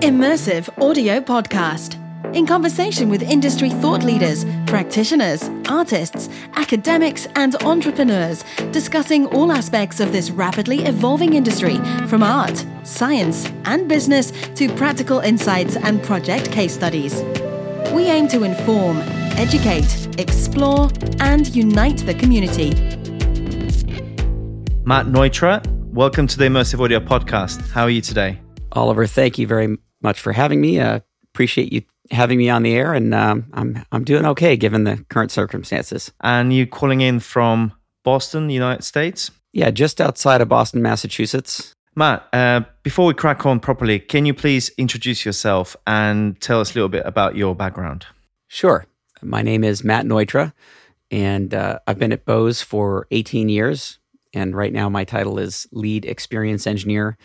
Immersive Audio Podcast. In conversation with industry thought leaders, practitioners, artists, academics, and entrepreneurs, discussing all aspects of this rapidly evolving industry from art, science, and business to practical insights and project case studies. We aim to inform, educate, explore, and unite the community. Matt Neutra, welcome to the Immersive Audio Podcast. How are you today? Oliver, thank you very much for having me. Uh, appreciate you having me on the air, and um, I'm I'm doing okay given the current circumstances. And you calling in from Boston, United States? Yeah, just outside of Boston, Massachusetts. Matt, uh, before we crack on properly, can you please introduce yourself and tell us a little bit about your background? Sure. My name is Matt Neutra, and uh, I've been at Bose for 18 years. And right now, my title is Lead Experience Engineer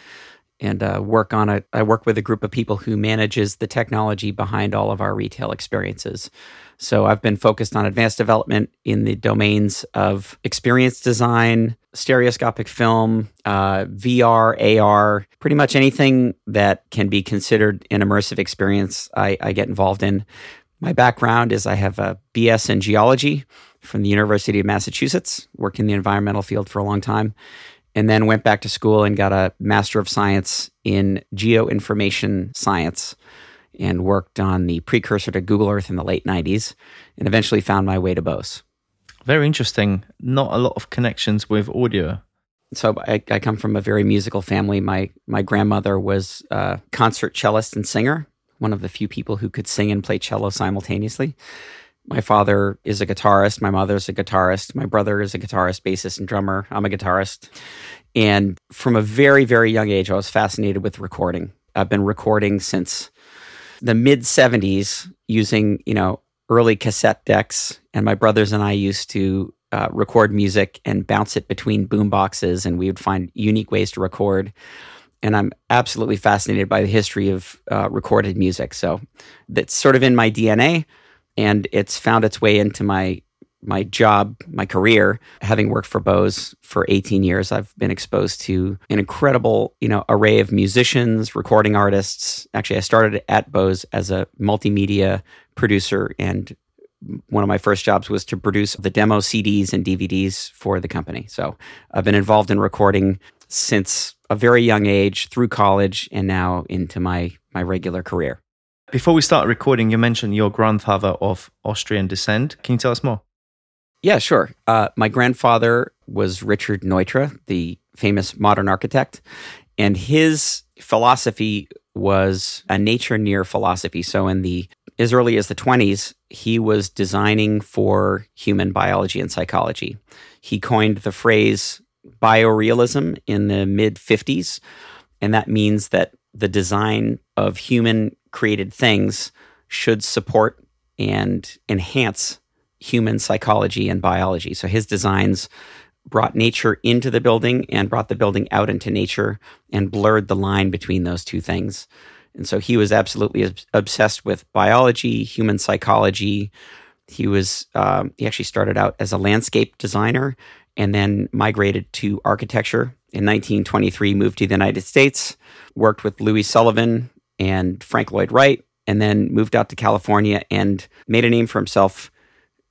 and uh, work on it. I work with a group of people who manages the technology behind all of our retail experiences. So I've been focused on advanced development in the domains of experience design, stereoscopic film, uh, VR, AR, pretty much anything that can be considered an immersive experience. I, I get involved in. My background is I have a BS in geology from the University of Massachusetts, worked in the environmental field for a long time and then went back to school and got a Master of Science in Geoinformation Science and worked on the precursor to Google Earth in the late 90s and eventually found my way to Bose. Very interesting. Not a lot of connections with audio. So I, I come from a very musical family. My my grandmother was a concert cellist and singer, one of the few people who could sing and play cello simultaneously. My father is a guitarist. My mother's a guitarist. My brother is a guitarist, bassist, and drummer. I'm a guitarist. And from a very, very young age, I was fascinated with recording. I've been recording since the mid 70s using, you know, early cassette decks. And my brothers and I used to uh, record music and bounce it between boom boxes, and we would find unique ways to record. And I'm absolutely fascinated by the history of uh, recorded music. So that's sort of in my DNA and it's found its way into my my job, my career, having worked for Bose for 18 years, I've been exposed to an incredible, you know, array of musicians, recording artists. Actually, I started at Bose as a multimedia producer and one of my first jobs was to produce the demo CDs and DVDs for the company. So, I've been involved in recording since a very young age through college and now into my my regular career. Before we start recording, you mentioned your grandfather of Austrian descent. Can you tell us more? Yeah, sure. Uh, my grandfather was Richard Neutra, the famous modern architect, and his philosophy was a nature near philosophy. So, in the as early as the 20s, he was designing for human biology and psychology. He coined the phrase biorealism in the mid 50s, and that means that the design of human created things should support and enhance human psychology and biology. So his designs brought nature into the building and brought the building out into nature and blurred the line between those two things. And so he was absolutely obsessed with biology, human psychology. He was um, he actually started out as a landscape designer and then migrated to architecture. In 1923, moved to the United States, worked with Louis Sullivan and Frank Lloyd Wright, and then moved out to California and made a name for himself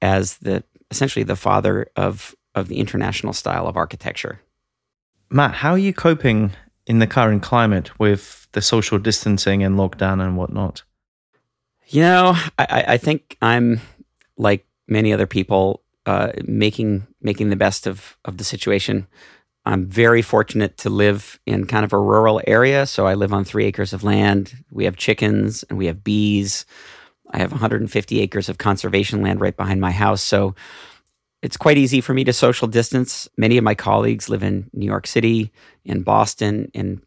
as the essentially the father of of the international style of architecture. Matt, how are you coping in the current climate with the social distancing and lockdown and whatnot? You know, I, I think I'm like many other people, uh, making making the best of of the situation. I'm very fortunate to live in kind of a rural area. So I live on three acres of land. We have chickens and we have bees. I have 150 acres of conservation land right behind my house. So it's quite easy for me to social distance. Many of my colleagues live in New York City, in Boston, in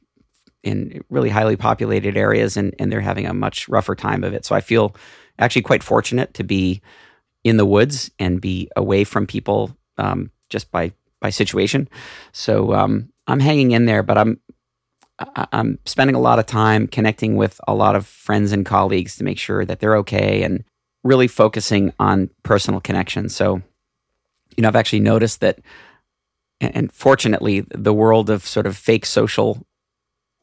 in really highly populated areas, and, and they're having a much rougher time of it. So I feel actually quite fortunate to be in the woods and be away from people um, just by by situation. So um, I'm hanging in there, but I'm I'm spending a lot of time connecting with a lot of friends and colleagues to make sure that they're okay and really focusing on personal connections. So, you know, I've actually noticed that, and fortunately, the world of sort of fake social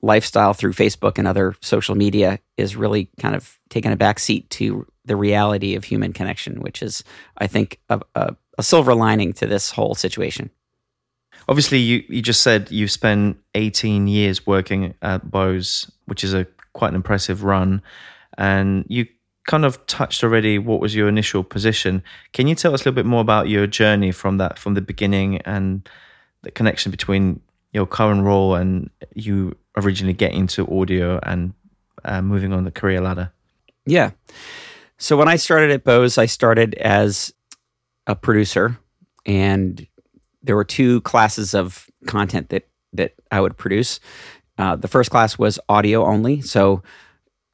lifestyle through Facebook and other social media is really kind of taken a back seat to the reality of human connection, which is, I think, a, a, a silver lining to this whole situation. Obviously, you, you just said you spent 18 years working at Bose, which is a quite an impressive run. And you kind of touched already what was your initial position. Can you tell us a little bit more about your journey from that, from the beginning and the connection between your current role and you originally getting into audio and uh, moving on the career ladder? Yeah. So when I started at Bose, I started as a producer, and there were two classes of content that that I would produce. Uh, the first class was audio only. So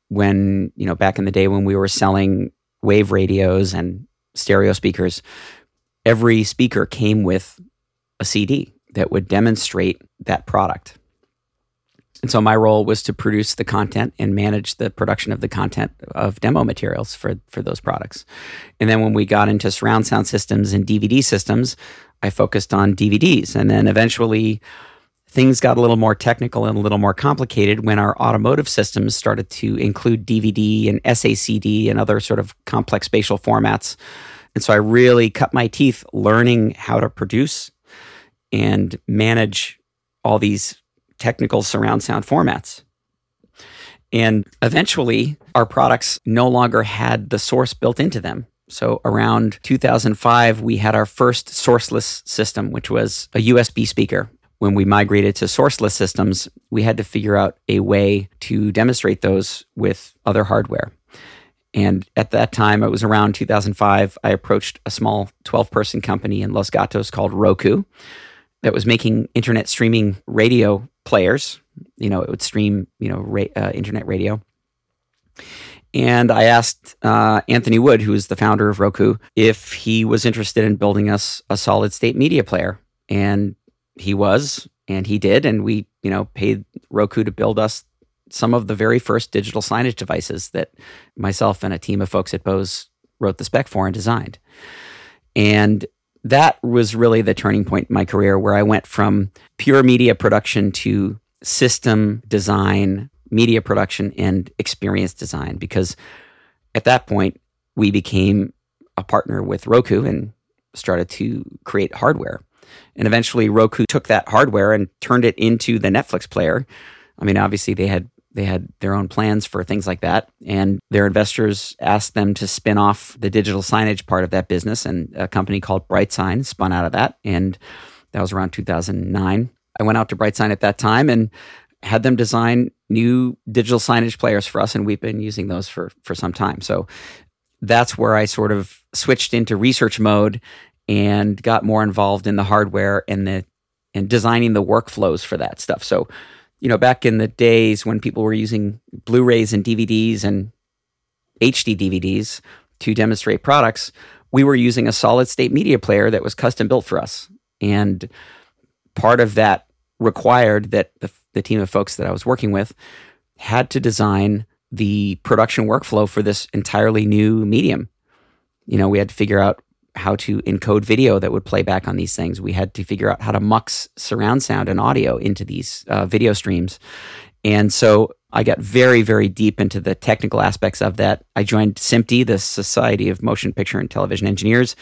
when you know back in the day when we were selling wave radios and stereo speakers, every speaker came with a CD that would demonstrate that product. And so my role was to produce the content and manage the production of the content of demo materials for, for those products. And then when we got into surround sound systems and DVD systems, I focused on DVDs. And then eventually things got a little more technical and a little more complicated when our automotive systems started to include DVD and SACD and other sort of complex spatial formats. And so I really cut my teeth learning how to produce and manage all these technical surround sound formats. And eventually, our products no longer had the source built into them. So around 2005, we had our first sourceless system, which was a USB speaker. When we migrated to sourceless systems, we had to figure out a way to demonstrate those with other hardware. And at that time, it was around 2005, I approached a small 12 person company in Los Gatos called Roku that was making internet streaming radio players. You know, it would stream, you know, ra- uh, internet radio. And I asked uh, Anthony Wood, who is the founder of Roku, if he was interested in building us a solid state media player. And he was, and he did. And we, you know, paid Roku to build us some of the very first digital signage devices that myself and a team of folks at Bose wrote the spec for and designed. And that was really the turning point in my career where I went from pure media production to system design, media production, and experience design. Because at that point, we became a partner with Roku and started to create hardware. And eventually, Roku took that hardware and turned it into the Netflix player. I mean, obviously, they had they had their own plans for things like that. And their investors asked them to spin off the digital signage part of that business. And a company called BrightSign spun out of that. And that was around 2009. I went out to BrightSign at that time and had them design new digital signage players for us. And we've been using those for, for some time. So that's where I sort of switched into research mode and got more involved in the hardware and the and designing the workflows for that stuff. So you know, back in the days when people were using Blu-rays and DVDs and HD DVDs to demonstrate products, we were using a solid state media player that was custom built for us. And part of that required that the, the team of folks that I was working with had to design the production workflow for this entirely new medium. You know, we had to figure out how to encode video that would play back on these things. We had to figure out how to mux surround sound and audio into these uh, video streams. And so I got very, very deep into the technical aspects of that. I joined SMPTE, the Society of Motion Picture and Television Engineers,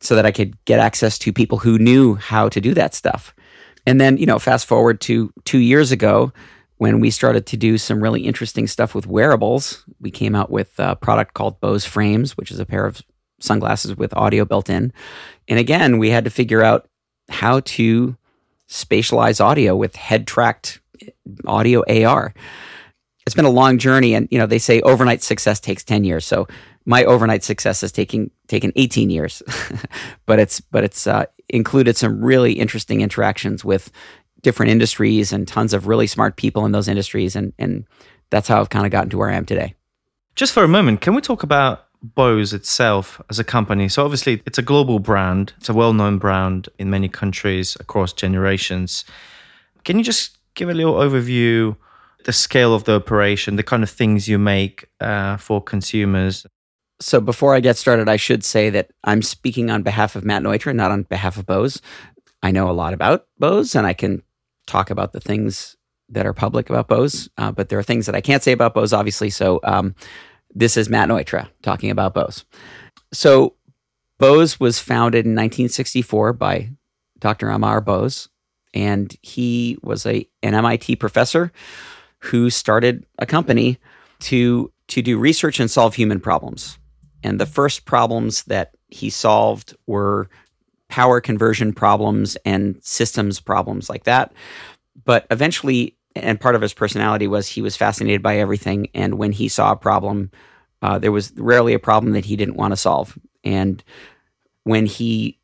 so that I could get access to people who knew how to do that stuff. And then, you know, fast forward to two years ago, when we started to do some really interesting stuff with wearables, we came out with a product called Bose Frames, which is a pair of sunglasses with audio built in. And again, we had to figure out how to spatialize audio with head tracked audio AR. It's been a long journey and you know they say overnight success takes 10 years. So my overnight success has taken taken 18 years. but it's but it's uh, included some really interesting interactions with different industries and tons of really smart people in those industries and and that's how I've kind of gotten to where I am today. Just for a moment, can we talk about Bose itself as a company. So obviously it's a global brand. It's a well-known brand in many countries across generations. Can you just give a little overview, the scale of the operation, the kind of things you make uh, for consumers? So before I get started, I should say that I'm speaking on behalf of Matt Neutra, not on behalf of Bose. I know a lot about Bose, and I can talk about the things that are public about Bose, uh, but there are things that I can't say about Bose, obviously. So um, this is Matt Neutra talking about Bose. So Bose was founded in 1964 by Dr. Amar Bose, and he was a an MIT professor who started a company to to do research and solve human problems. And the first problems that he solved were power conversion problems and systems problems like that. But eventually, and part of his personality was he was fascinated by everything. And when he saw a problem, uh, there was rarely a problem that he didn't want to solve. And when he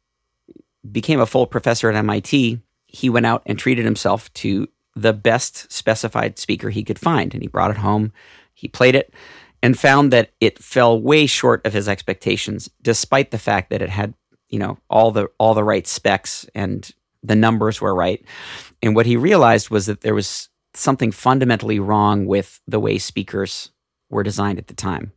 became a full professor at MIT, he went out and treated himself to the best specified speaker he could find. And he brought it home, he played it, and found that it fell way short of his expectations, despite the fact that it had, you know, all the all the right specs and the numbers were right. And what he realized was that there was something fundamentally wrong with the way speakers were designed at the time.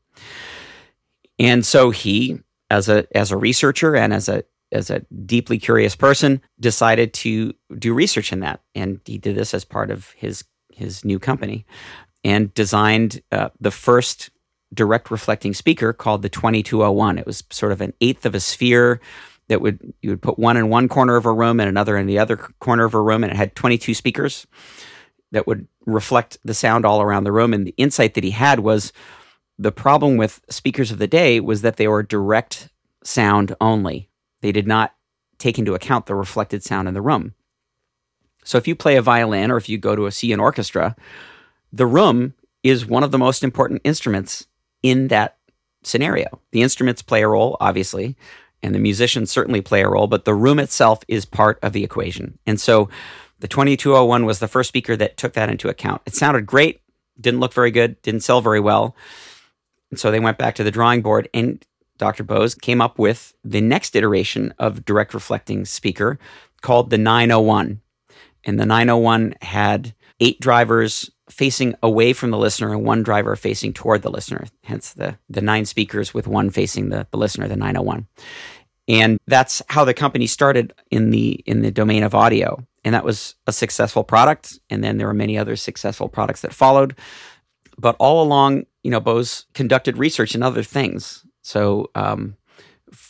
And so he, as a as a researcher and as a as a deeply curious person, decided to do research in that, and he did this as part of his his new company, and designed uh, the first direct reflecting speaker called the 2201. It was sort of an eighth of a sphere that would you would put one in one corner of a room and another in the other corner of a room, and it had 22 speakers that would reflect the sound all around the room. And the insight that he had was the problem with speakers of the day was that they were direct sound only. They did not take into account the reflected sound in the room. So if you play a violin or if you go to a see an orchestra, the room is one of the most important instruments in that scenario. The instruments play a role, obviously, and the musicians certainly play a role, but the room itself is part of the equation. And so the 2201 was the first speaker that took that into account. It sounded great, didn't look very good, didn't sell very well. And so they went back to the drawing board and Dr. Bose came up with the next iteration of direct reflecting speaker called the 901. And the 901 had eight drivers facing away from the listener and one driver facing toward the listener, hence the, the nine speakers with one facing the, the listener, the 901. And that's how the company started in the in the domain of audio. And that was a successful product. And then there were many other successful products that followed. But all along, you know, Bose conducted research in other things. So um,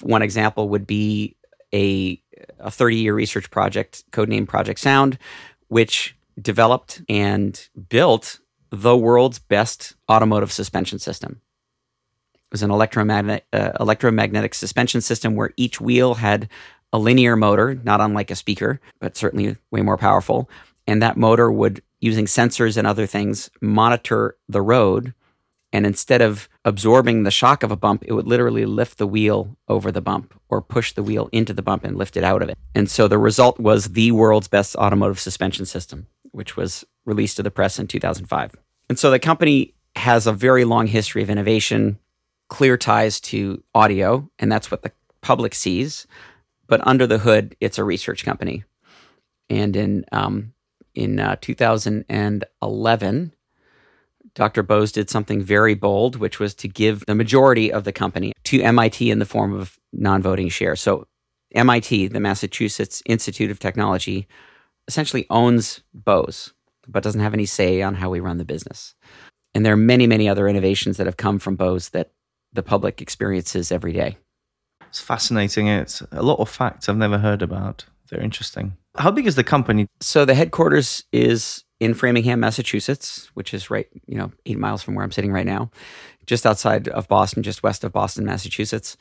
one example would be a a 30 year research project, codenamed Project Sound, which developed and built the world's best automotive suspension system. It was an electromagnetic, uh, electromagnetic suspension system where each wheel had a linear motor, not unlike a speaker, but certainly way more powerful. And that motor would, using sensors and other things, monitor the road. And instead of absorbing the shock of a bump, it would literally lift the wheel over the bump or push the wheel into the bump and lift it out of it. And so the result was the world's best automotive suspension system which was released to the press in 2005. And so the company has a very long history of innovation, clear ties to audio, and that's what the public sees. But under the hood, it's a research company. And in um, in uh, 2011, Dr. Bose did something very bold, which was to give the majority of the company to MIT in the form of non-voting shares. So MIT, the Massachusetts Institute of Technology, essentially owns Bose, but doesn't have any say on how we run the business. And there are many, many other innovations that have come from Bose that the public experiences every day. It's fascinating. It's a lot of facts I've never heard about. They're interesting. How big is the company? So the headquarters is in Framingham, Massachusetts, which is right, you know, eight miles from where I'm sitting right now, just outside of Boston, just west of Boston, Massachusetts.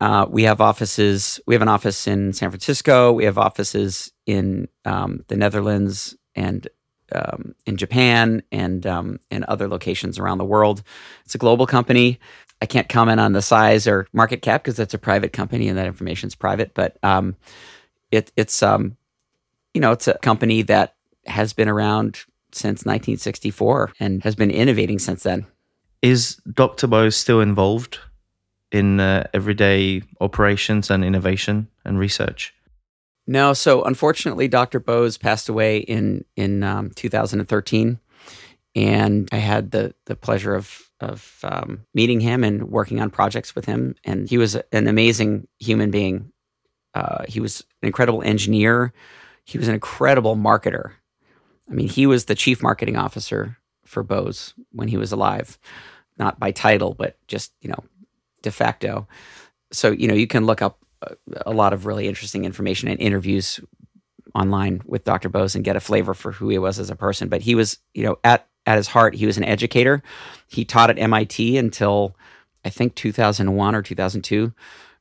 Uh, we have offices. We have an office in San Francisco. We have offices in um, the Netherlands and um, in Japan and um, in other locations around the world. It's a global company. I can't comment on the size or market cap because that's a private company and that information is private. But um, it, it's um, you know it's a company that has been around since 1964 and has been innovating since then. Is Dr. Bose still involved in uh, everyday operations and innovation and research? No. So unfortunately, Dr. Bose passed away in in um, 2013, and I had the the pleasure of of um, meeting him and working on projects with him. And he was an amazing human being. Uh, he was an incredible engineer. He was an incredible marketer. I mean, he was the chief marketing officer for Bose when he was alive, not by title, but just, you know, de facto. So, you know, you can look up a, a lot of really interesting information and interviews online with Dr. Bose and get a flavor for who he was as a person. But he was, you know, at at his heart, he was an educator. He taught at MIT until I think 2001 or 2002.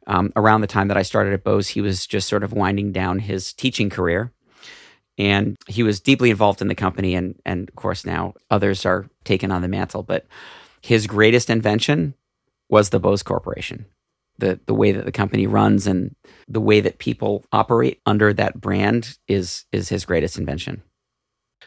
Um, around the time that I started at Bose, he was just sort of winding down his teaching career. And he was deeply involved in the company. And, and of course, now others are taking on the mantle. But his greatest invention was the Bose Corporation. The, the way that the company runs and the way that people operate under that brand is is his greatest invention.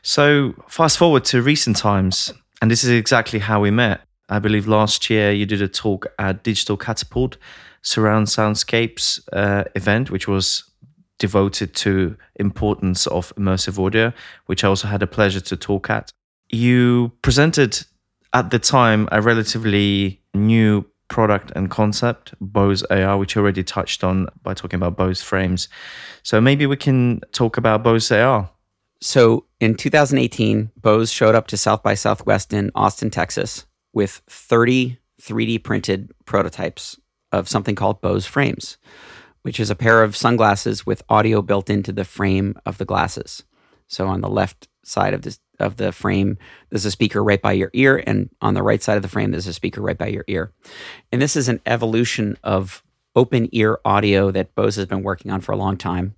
So fast forward to recent times, and this is exactly how we met. I believe last year you did a talk at Digital Catapult Surround Soundscapes uh, event, which was devoted to importance of immersive audio, which I also had a pleasure to talk at. You presented at the time a relatively new product and concept, Bose AR, which you already touched on by talking about Bose frames. So maybe we can talk about Bose AR. So in 2018, Bose showed up to South by Southwest in Austin, Texas, with 30 3D printed prototypes of something called Bose frames, which is a pair of sunglasses with audio built into the frame of the glasses. So on the left side of this of the frame, there's a speaker right by your ear, and on the right side of the frame, there's a speaker right by your ear. And this is an evolution of open ear audio that Bose has been working on for a long time.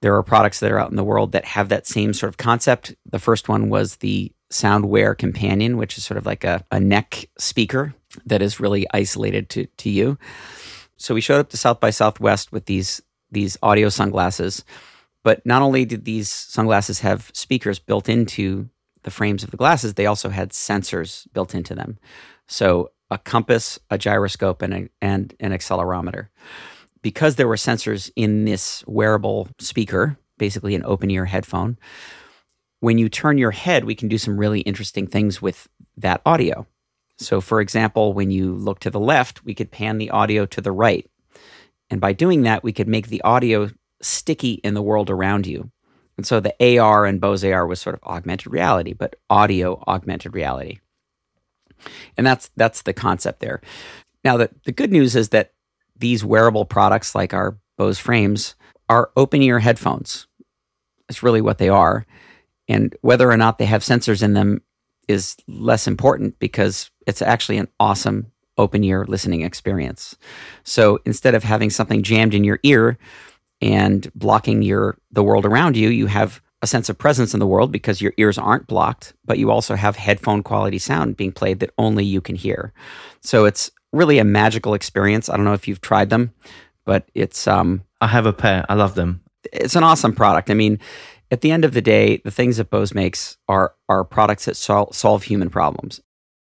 There are products that are out in the world that have that same sort of concept. The first one was the Soundwear Companion, which is sort of like a, a neck speaker that is really isolated to, to you. So we showed up to South by Southwest with these these audio sunglasses but not only did these sunglasses have speakers built into the frames of the glasses, they also had sensors built into them. So a compass, a gyroscope, and, a, and an accelerometer. Because there were sensors in this wearable speaker, basically an open ear headphone, when you turn your head, we can do some really interesting things with that audio. So, for example, when you look to the left, we could pan the audio to the right. And by doing that, we could make the audio sticky in the world around you. And so the AR and Bose AR was sort of augmented reality, but audio augmented reality. And that's that's the concept there. Now the, the good news is that these wearable products like our Bose frames are open ear headphones. It's really what they are. And whether or not they have sensors in them is less important because it's actually an awesome open ear listening experience. So instead of having something jammed in your ear, and blocking your the world around you, you have a sense of presence in the world because your ears aren't blocked, but you also have headphone quality sound being played that only you can hear. So it's really a magical experience. I don't know if you've tried them, but it's um I have a pair. I love them. It's an awesome product. I mean, at the end of the day, the things that Bose makes are are products that sol- solve human problems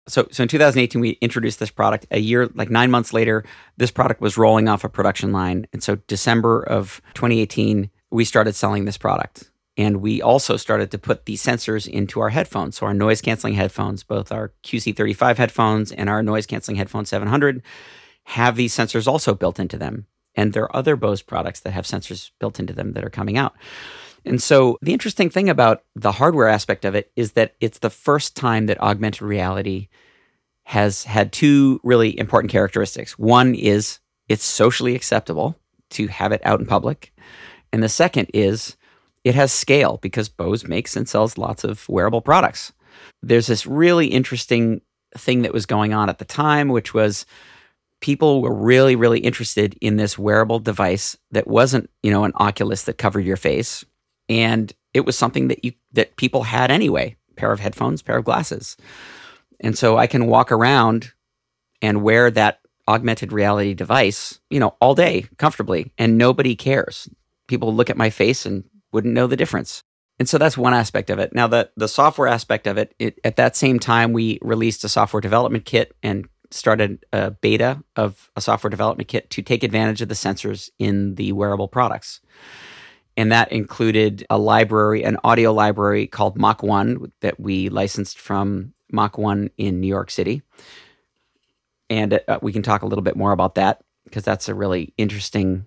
so so in 2018 we introduced this product. A year like 9 months later this product was rolling off a production line. And so December of 2018 we started selling this product. And we also started to put these sensors into our headphones. So our noise canceling headphones both our QC35 headphones and our noise canceling headphone 700 have these sensors also built into them. And there are other Bose products that have sensors built into them that are coming out and so the interesting thing about the hardware aspect of it is that it's the first time that augmented reality has had two really important characteristics. One is it's socially acceptable to have it out in public. And the second is it has scale because Bose makes and sells lots of wearable products. There's this really interesting thing that was going on at the time, which was people were really, really interested in this wearable device that wasn't, you know, an Oculus that covered your face and it was something that you that people had anyway pair of headphones pair of glasses. And so i can walk around and wear that augmented reality device you know all day comfortably and nobody cares. People look at my face and wouldn't know the difference. And so that's one aspect of it. Now the the software aspect of it, it at that same time we released a software development kit and started a beta of a software development kit to take advantage of the sensors in the wearable products and that included a library, an audio library called Mach 1 that we licensed from Mach 1 in New York City. And uh, we can talk a little bit more about that because that's a really interesting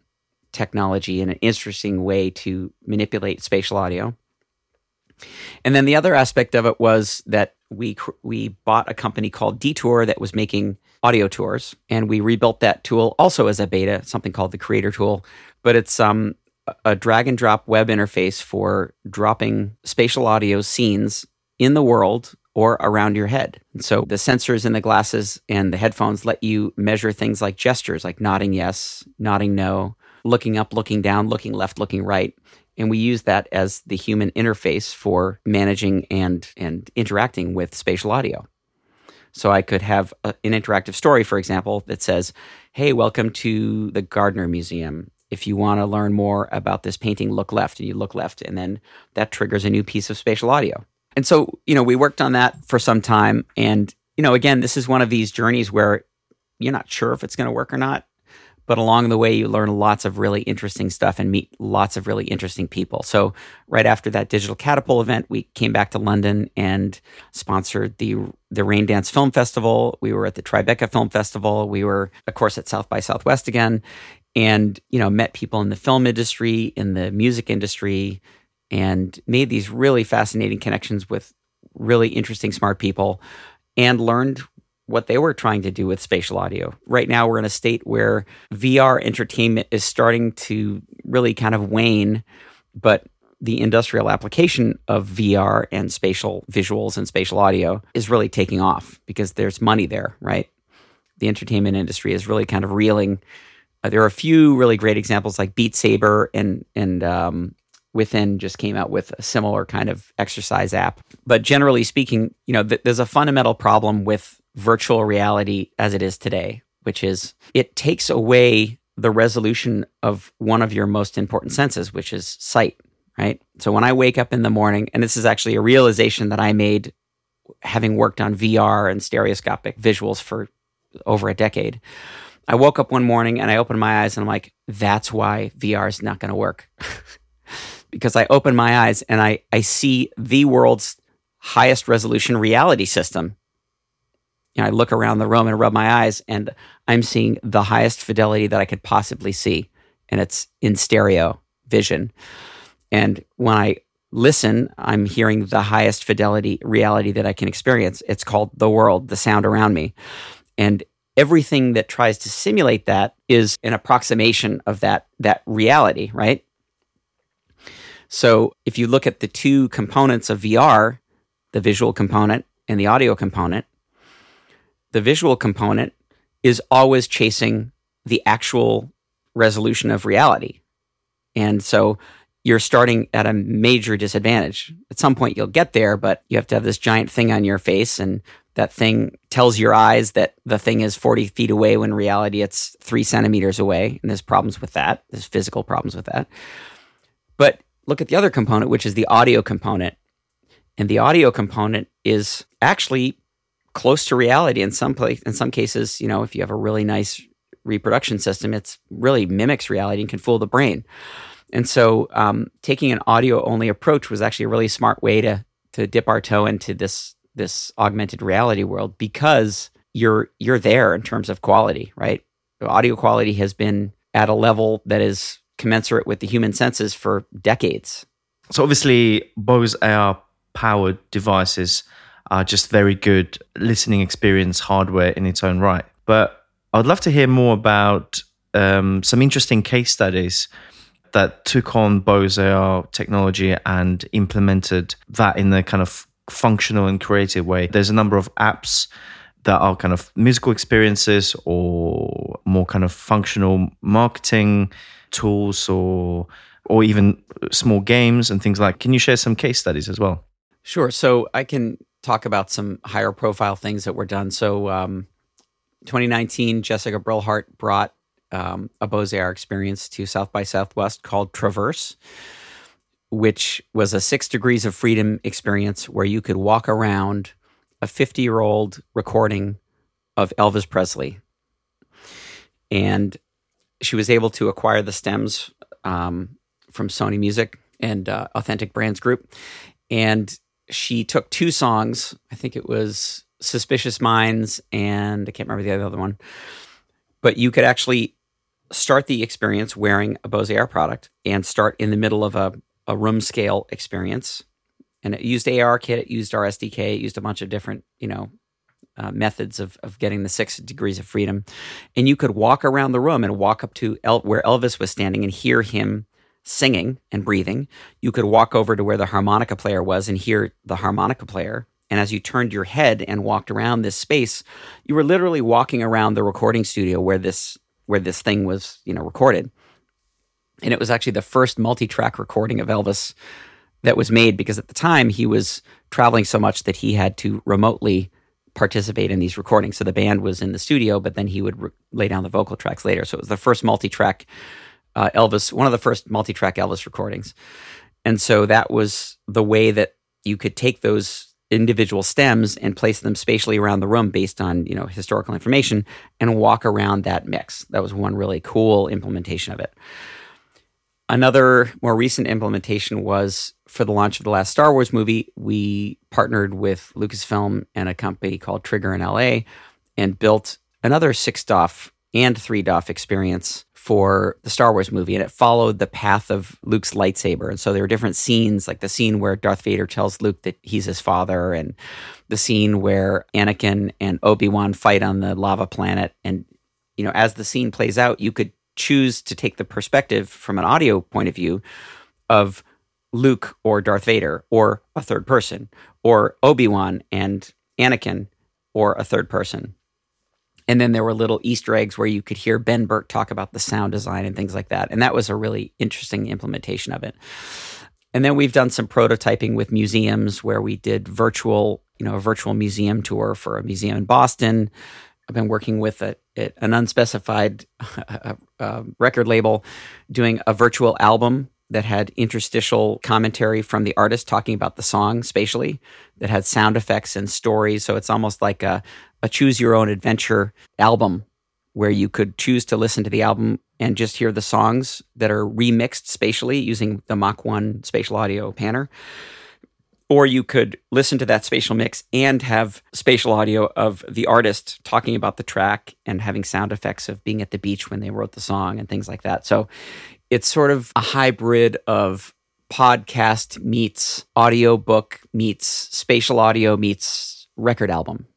technology and an interesting way to manipulate spatial audio. And then the other aspect of it was that we we bought a company called Detour that was making audio tours, and we rebuilt that tool also as a beta, something called the Creator Tool. But it's um, a drag and drop web interface for dropping spatial audio scenes in the world or around your head. And so the sensors in the glasses and the headphones let you measure things like gestures, like nodding yes, nodding no, looking up, looking down, looking left, looking right. And we use that as the human interface for managing and, and interacting with spatial audio. So I could have a, an interactive story, for example, that says, Hey, welcome to the Gardner Museum. If you want to learn more about this painting, look left, and you look left, and then that triggers a new piece of spatial audio. And so, you know, we worked on that for some time. And, you know, again, this is one of these journeys where you're not sure if it's going to work or not. But along the way, you learn lots of really interesting stuff and meet lots of really interesting people. So, right after that Digital Catapult event, we came back to London and sponsored the the Raindance Film Festival. We were at the Tribeca Film Festival. We were, of course, at South by Southwest again, and you know, met people in the film industry, in the music industry, and made these really fascinating connections with really interesting, smart people and learned what they were trying to do with spatial audio. Right now, we're in a state where VR entertainment is starting to really kind of wane, but the industrial application of VR and spatial visuals and spatial audio is really taking off because there's money there, right? The entertainment industry is really kind of reeling. Uh, there are a few really great examples like Beat Saber and and um, Within just came out with a similar kind of exercise app. But generally speaking, you know, th- there's a fundamental problem with virtual reality as it is today, which is it takes away the resolution of one of your most important senses, which is sight, right? So when I wake up in the morning, and this is actually a realization that I made having worked on VR and stereoscopic visuals for over a decade. I woke up one morning and I opened my eyes and I'm like, that's why VR is not going to work. because I open my eyes and I, I see the world's highest resolution reality system. I look around the room and rub my eyes, and I'm seeing the highest fidelity that I could possibly see. And it's in stereo vision. And when I listen, I'm hearing the highest fidelity reality that I can experience. It's called the world, the sound around me. And everything that tries to simulate that is an approximation of that that reality, right? So if you look at the two components of VR, the visual component and the audio component, the visual component is always chasing the actual resolution of reality. And so you're starting at a major disadvantage. At some point, you'll get there, but you have to have this giant thing on your face, and that thing tells your eyes that the thing is 40 feet away when reality it's three centimeters away. And there's problems with that, there's physical problems with that. But look at the other component, which is the audio component. And the audio component is actually close to reality in some place. In some cases, you know, if you have a really nice reproduction system, it's really mimics reality and can fool the brain. And so, um, taking an audio only approach was actually a really smart way to to dip our toe into this this augmented reality world because you're you're there in terms of quality, right? Audio quality has been at a level that is commensurate with the human senses for decades. So obviously, Bose AR powered devices are just very good listening experience hardware in its own right. But I'd love to hear more about um, some interesting case studies that took on Bose AR technology and implemented that in the kind of functional and creative way. There's a number of apps that are kind of musical experiences or more kind of functional marketing tools or or even small games and things like. Can you share some case studies as well? Sure. So I can talk about some higher profile things that were done. So um, 2019, Jessica Brillhart brought um, a Bose AR experience to South by Southwest called Traverse, which was a six degrees of freedom experience where you could walk around a 50 year old recording of Elvis Presley. And she was able to acquire the stems um, from Sony Music and uh, Authentic Brands Group. And she took two songs. I think it was Suspicious Minds and I can't remember the other one. But you could actually start the experience wearing a Bose AR product and start in the middle of a, a room scale experience and it used ARKit, it used our SDK, it used a bunch of different, you know, uh, methods of, of getting the six degrees of freedom. And you could walk around the room and walk up to El- where Elvis was standing and hear him singing and breathing. You could walk over to where the harmonica player was and hear the harmonica player. And as you turned your head and walked around this space, you were literally walking around the recording studio where this where this thing was, you know, recorded. And it was actually the first multi-track recording of Elvis that was made because at the time he was traveling so much that he had to remotely participate in these recordings. So the band was in the studio, but then he would re- lay down the vocal tracks later. So it was the first multi-track uh, Elvis, one of the first multi-track Elvis recordings. And so that was the way that you could take those individual stems and place them spatially around the room based on you know historical information and walk around that mix. That was one really cool implementation of it. Another more recent implementation was for the launch of the last Star Wars movie. We partnered with Lucasfilm and a company called Trigger in LA and built another six DOF and three DOF experience for the Star Wars movie, and it followed the path of Luke's lightsaber. And so there were different scenes, like the scene where Darth Vader tells Luke that he's his father, and the scene where Anakin and Obi Wan fight on the lava planet. And you know, as the scene plays out, you could choose to take the perspective from an audio point of view of Luke or Darth Vader, or a third person, or Obi Wan and Anakin, or a third person. And then there were little Easter eggs where you could hear Ben Burtt talk about the sound design and things like that. And that was a really interesting implementation of it. And then we've done some prototyping with museums where we did virtual, you know, a virtual museum tour for a museum in Boston. I've been working with a, an unspecified uh, record label doing a virtual album that had interstitial commentary from the artist talking about the song spatially, that had sound effects and stories. So it's almost like a, a choose your own adventure album where you could choose to listen to the album and just hear the songs that are remixed spatially using the Mach 1 spatial audio panner. Or you could listen to that spatial mix and have spatial audio of the artist talking about the track and having sound effects of being at the beach when they wrote the song and things like that. So it's sort of a hybrid of podcast meets audiobook meets spatial audio meets record album.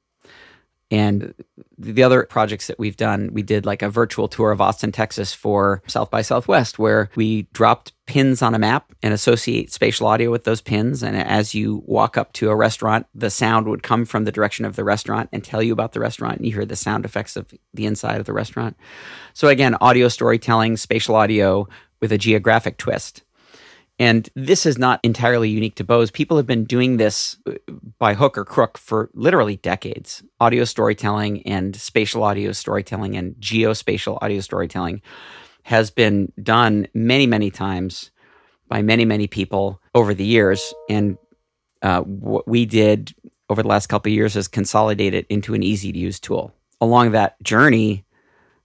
And the other projects that we've done, we did like a virtual tour of Austin, Texas for South by Southwest, where we dropped pins on a map and associate spatial audio with those pins. And as you walk up to a restaurant, the sound would come from the direction of the restaurant and tell you about the restaurant. And you hear the sound effects of the inside of the restaurant. So, again, audio storytelling, spatial audio with a geographic twist. And this is not entirely unique to Bose. People have been doing this uh, by hook or crook for literally decades. Audio storytelling and spatial audio storytelling and geospatial audio storytelling has been done many, many times by many, many people over the years. And uh, what we did over the last couple of years is consolidate it into an easy to use tool. Along that journey,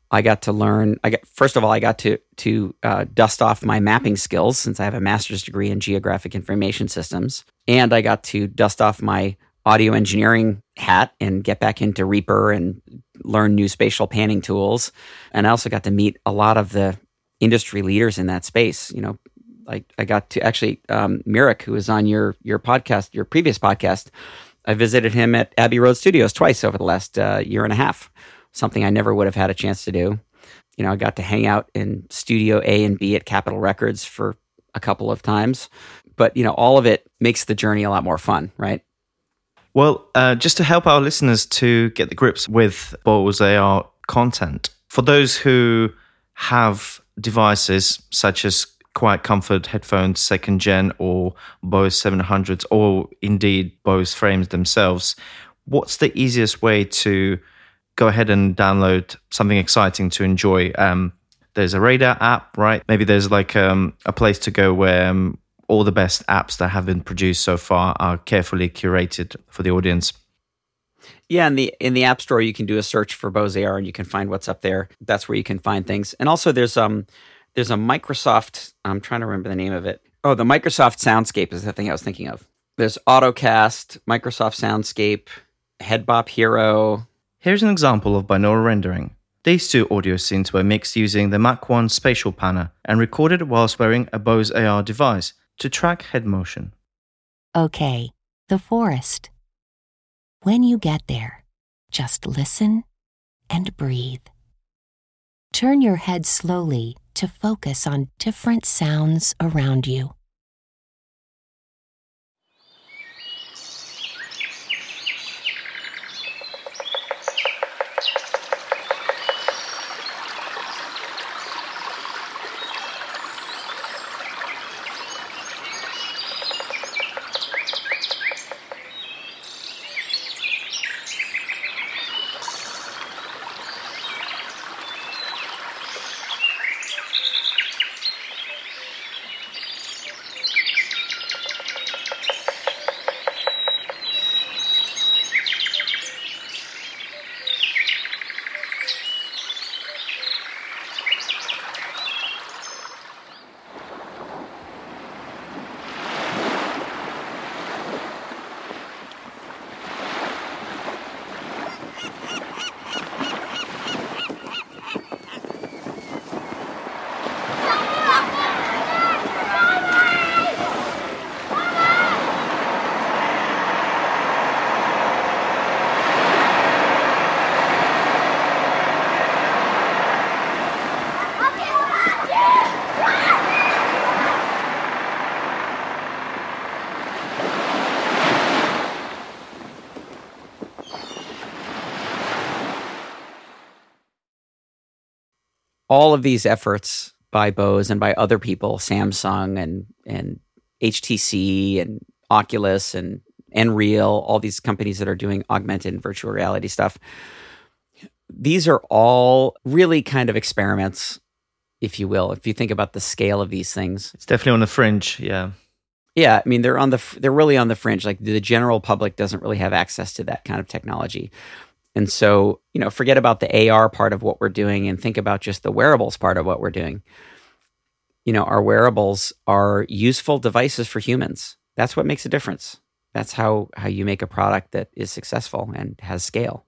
I got to learn. I got first of all, I got to to uh, dust off my mapping skills since I have a master's degree in geographic information systems, and I got to dust off my audio engineering hat and get back into Reaper and learn new spatial panning tools. And I also got to meet a lot of the industry leaders in that space. You know, I, I got to actually um, Mirek, who was on your your podcast, your previous podcast. I visited him at Abbey Road Studios twice over the last uh, year and a half something I never would have had a chance to do. You know, I got to hang out in Studio A and B at Capitol Records for a couple of times, but you know, all of it makes the journey a lot more fun, right? Well, uh, just to help our listeners to get the grips with Bose AR content, for those who have devices such as Quiet Comfort headphones, second gen, or Bose 700s, or indeed Bose frames themselves, what's the easiest way to go ahead and download something exciting to enjoy. Um, there's a radar app, right? Maybe there's like um, a place to go where um, all the best apps that have been produced so far are carefully curated for the audience. Yeah, in the in the App Store, you can do a search for Bose AR, and you can find what's up there. That's where you can find things. And also, there's um there's a Microsoft. I'm trying to remember the name of it. Oh, the Microsoft Soundscape is the thing I was thinking of. There's AutoCast, Microsoft Soundscape, Headbop Hero, Here's an example of binaural rendering. These two audio scenes were mixed using the Mach 1 spatial panner and recorded whilst wearing a Bose AR device to track head motion. Okay, the forest. When you get there, just listen and breathe. Turn your head slowly to focus on different sounds around you. All of these efforts by Bose and by other people, Samsung and and HTC and Oculus and Nreal, all these companies that are doing augmented and virtual reality stuff. These are all really kind of experiments, if you will. If you think about the scale of these things, it's definitely on the fringe. Yeah, yeah. I mean, they're on the they're really on the fringe. Like the general public doesn't really have access to that kind of technology. And so, you know, forget about the AR part of what we're doing and think about just the wearables part of what we're doing. You know, our wearables are useful devices for humans. That's what makes a difference. That's how how you make a product that is successful and has scale.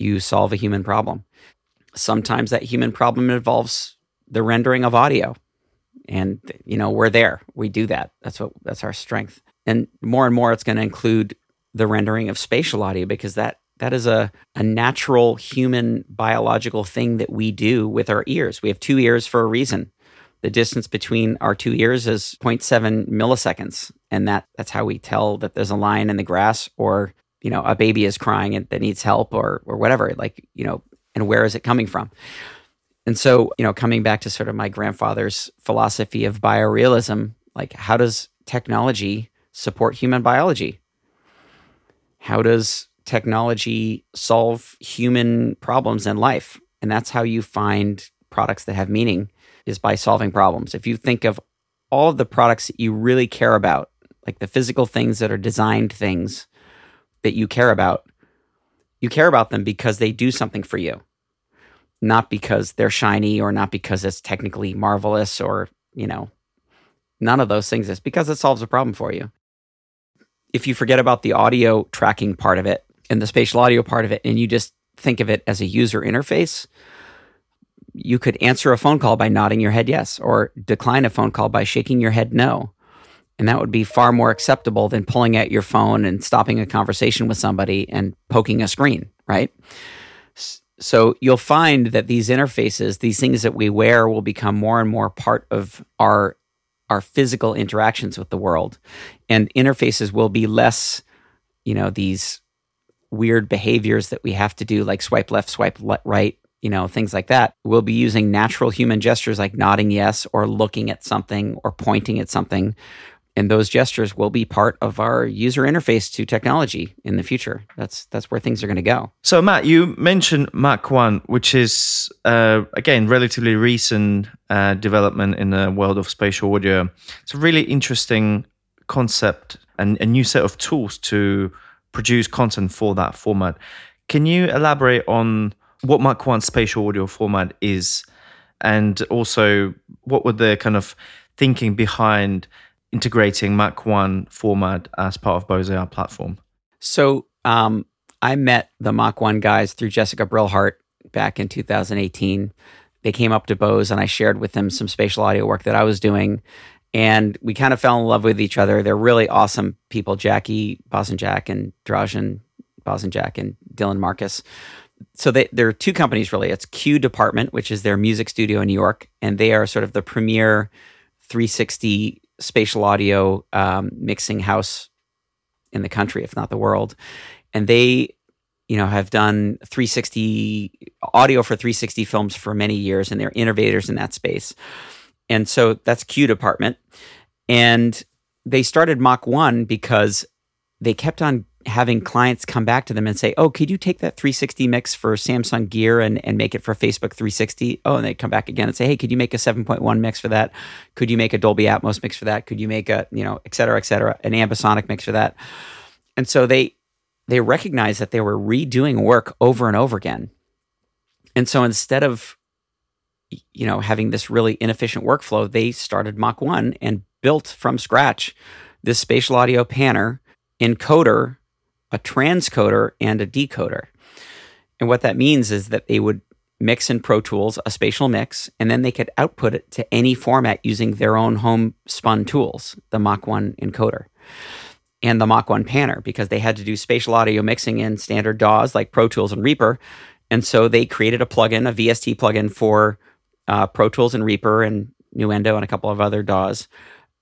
You solve a human problem. Sometimes that human problem involves the rendering of audio. And you know, we're there. We do that. That's what that's our strength. And more and more it's going to include the rendering of spatial audio because that that is a, a natural human biological thing that we do with our ears. We have two ears for a reason. The distance between our two ears is 0.7 milliseconds. And that, that's how we tell that there's a lion in the grass or, you know, a baby is crying and that needs help or, or whatever. Like, you know, and where is it coming from? And so, you know, coming back to sort of my grandfather's philosophy of biorealism, like how does technology support human biology? How does technology solve human problems in life. And that's how you find products that have meaning is by solving problems. If you think of all of the products that you really care about, like the physical things that are designed things that you care about, you care about them because they do something for you, not because they're shiny or not because it's technically marvelous or, you know, none of those things. It's because it solves a problem for you. If you forget about the audio tracking part of it, and the spatial audio part of it, and you just think of it as a user interface, you could answer a phone call by nodding your head yes, or decline a phone call by shaking your head no. And that would be far more acceptable than pulling out your phone and stopping a conversation with somebody and poking a screen, right? So you'll find that these interfaces, these things that we wear, will become more and more part of our our physical interactions with the world, and interfaces will be less, you know, these weird behaviors that we have to do, like swipe left, swipe le- right, you know, things like that. We'll be using natural human gestures like nodding yes or looking at something or pointing at something. And those gestures will be part of our user interface to technology in the future. That's that's where things are going to go. So, Matt, you mentioned Mach One, which is uh, again relatively recent uh, development in the world of spatial audio. It's a really interesting concept and a new set of tools to produce content for that format. Can you elaborate on what Mach 1 spatial audio format is and also what were the kind of thinking behind integrating Mach 1 format as part of Bose AR platform? So um, I met the Mach 1 guys through Jessica Brillhart back in 2018. They came up to Bose and I shared with them some spatial audio work that I was doing and we kind of fell in love with each other. They're really awesome people, Jackie Bošnjak and Dražen Bošnjak and Dylan Marcus. So they, there are two companies really. It's Q Department, which is their music studio in New York, and they are sort of the premier 360 spatial audio um, mixing house in the country, if not the world. And they, you know, have done 360 audio for 360 films for many years, and they're innovators in that space. And so that's Q department. And they started Mach 1 because they kept on having clients come back to them and say, "Oh, could you take that 360 mix for Samsung Gear and, and make it for Facebook 360?" Oh, and they come back again and say, "Hey, could you make a 7.1 mix for that? Could you make a Dolby Atmos mix for that? Could you make a you know, et cetera, et cetera, an ambisonic mix for that?" And so they they recognized that they were redoing work over and over again. And so instead of you know having this really inefficient workflow, they started Mach 1 and built from scratch this spatial audio panner encoder a transcoder and a decoder. And what that means is that they would mix in Pro Tools a spatial mix, and then they could output it to any format using their own home spun tools, the Mach 1 encoder and the Mach 1 panner, because they had to do spatial audio mixing in standard DAWs like Pro Tools and Reaper. And so they created a plugin, a VST plugin for uh, Pro Tools and Reaper and Nuendo and a couple of other DAWs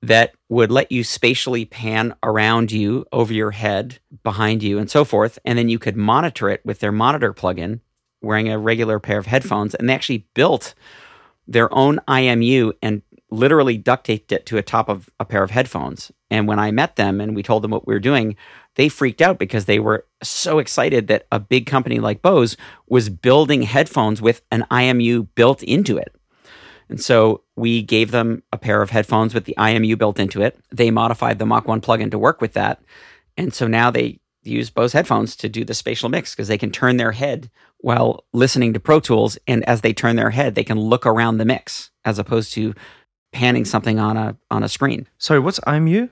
that would let you spatially pan around you, over your head, behind you, and so forth. And then you could monitor it with their monitor plugin, wearing a regular pair of headphones. And they actually built their own IMU and literally duct taped it to a top of a pair of headphones. And when I met them and we told them what we were doing, they freaked out because they were so excited that a big company like Bose was building headphones with an IMU built into it. And so we gave them a pair of headphones with the IMU built into it. They modified the Mach 1 plugin to work with that. And so now they use Bose headphones to do the spatial mix because they can turn their head while listening to Pro Tools. And as they turn their head, they can look around the mix as opposed to panning something on a on a screen. Sorry, what's IMU?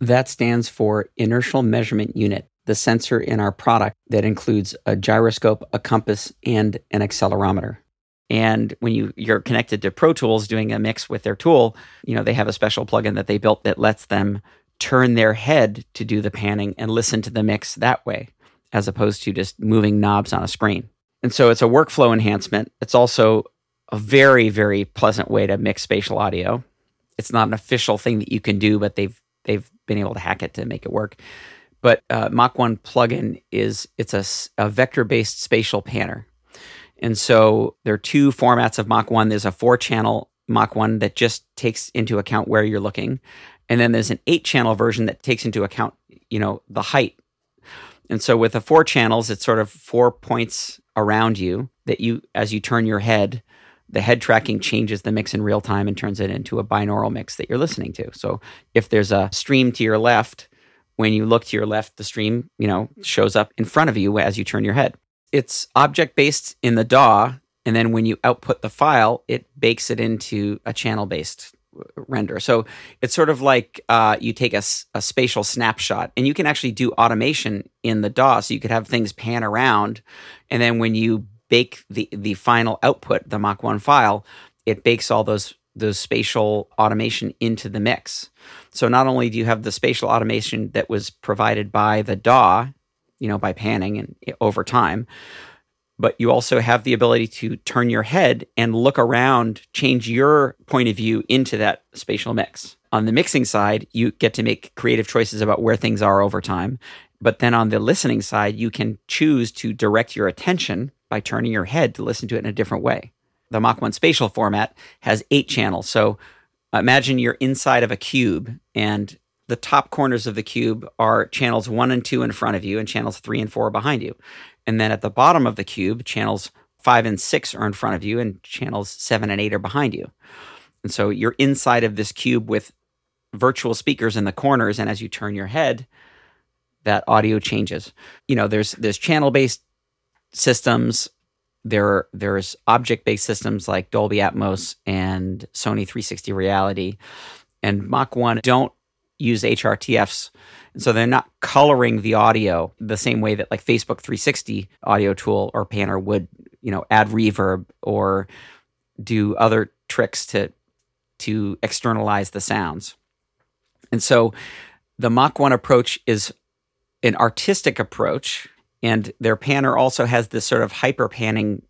That stands for Inertial Measurement Unit, the sensor in our product that includes a gyroscope, a compass, and an accelerometer. And when you you're connected to Pro Tools doing a mix with their tool, you know, they have a special plugin that they built that lets them turn their head to do the panning and listen to the mix that way, as opposed to just moving knobs on a screen. And so it's a workflow enhancement. It's also a very, very pleasant way to mix spatial audio. It's not an official thing that you can do, but they've they've been able to hack it to make it work. But uh, Mach 1 plugin is it's a, a vector based spatial panner. And so there are two formats of Mach 1. There's a four channel Mach 1 that just takes into account where you're looking. And then there's an eight channel version that takes into account, you know, the height. And so with the four channels, it's sort of four points around you that you, as you turn your head, the head tracking changes the mix in real time and turns it into a binaural mix that you're listening to. So if there's a stream to your left, when you look to your left, the stream, you know, shows up in front of you as you turn your head it's object based in the DAW, and then when you output the file, it bakes it into a channel based render. So it's sort of like uh, you take a, a, spatial snapshot, and you can actually do automation in the DAW. So you could have things pan around, and then when you bake the the final output, the Mach One file, it bakes all those those spatial automation into the mix. So not only do you have the spatial automation that was provided by the DAW you know, by panning and eh, over time. But you also have the ability to turn your head and look around, change your point of view into that spatial mix. On the mixing side, you get to make creative choices about where things are over time. But then on the listening side, you can choose to direct your attention by turning your head to listen to it in a different way. The Mach 1 spatial format has eight channels. So imagine you're inside of a cube and the top corners of the cube are channels one and two in front of you, and channels three and four behind you. And then at the bottom of the cube, channels five and six are in front of you, and channels seven and eight are behind you. And so you're inside of this cube with virtual speakers in the corners, and as you turn your head, that audio changes. You know, there's there's channel based systems. There there's object based systems like Dolby Atmos and Sony 360 Reality, and Mach One don't use HRTFs. So they're not coloring the audio the same way that like Facebook 360 audio tool or panner would, you know, add reverb or do other tricks to to externalize the sounds. And so the Mach 1 approach is an artistic approach. And their panner also has this sort of hyper panning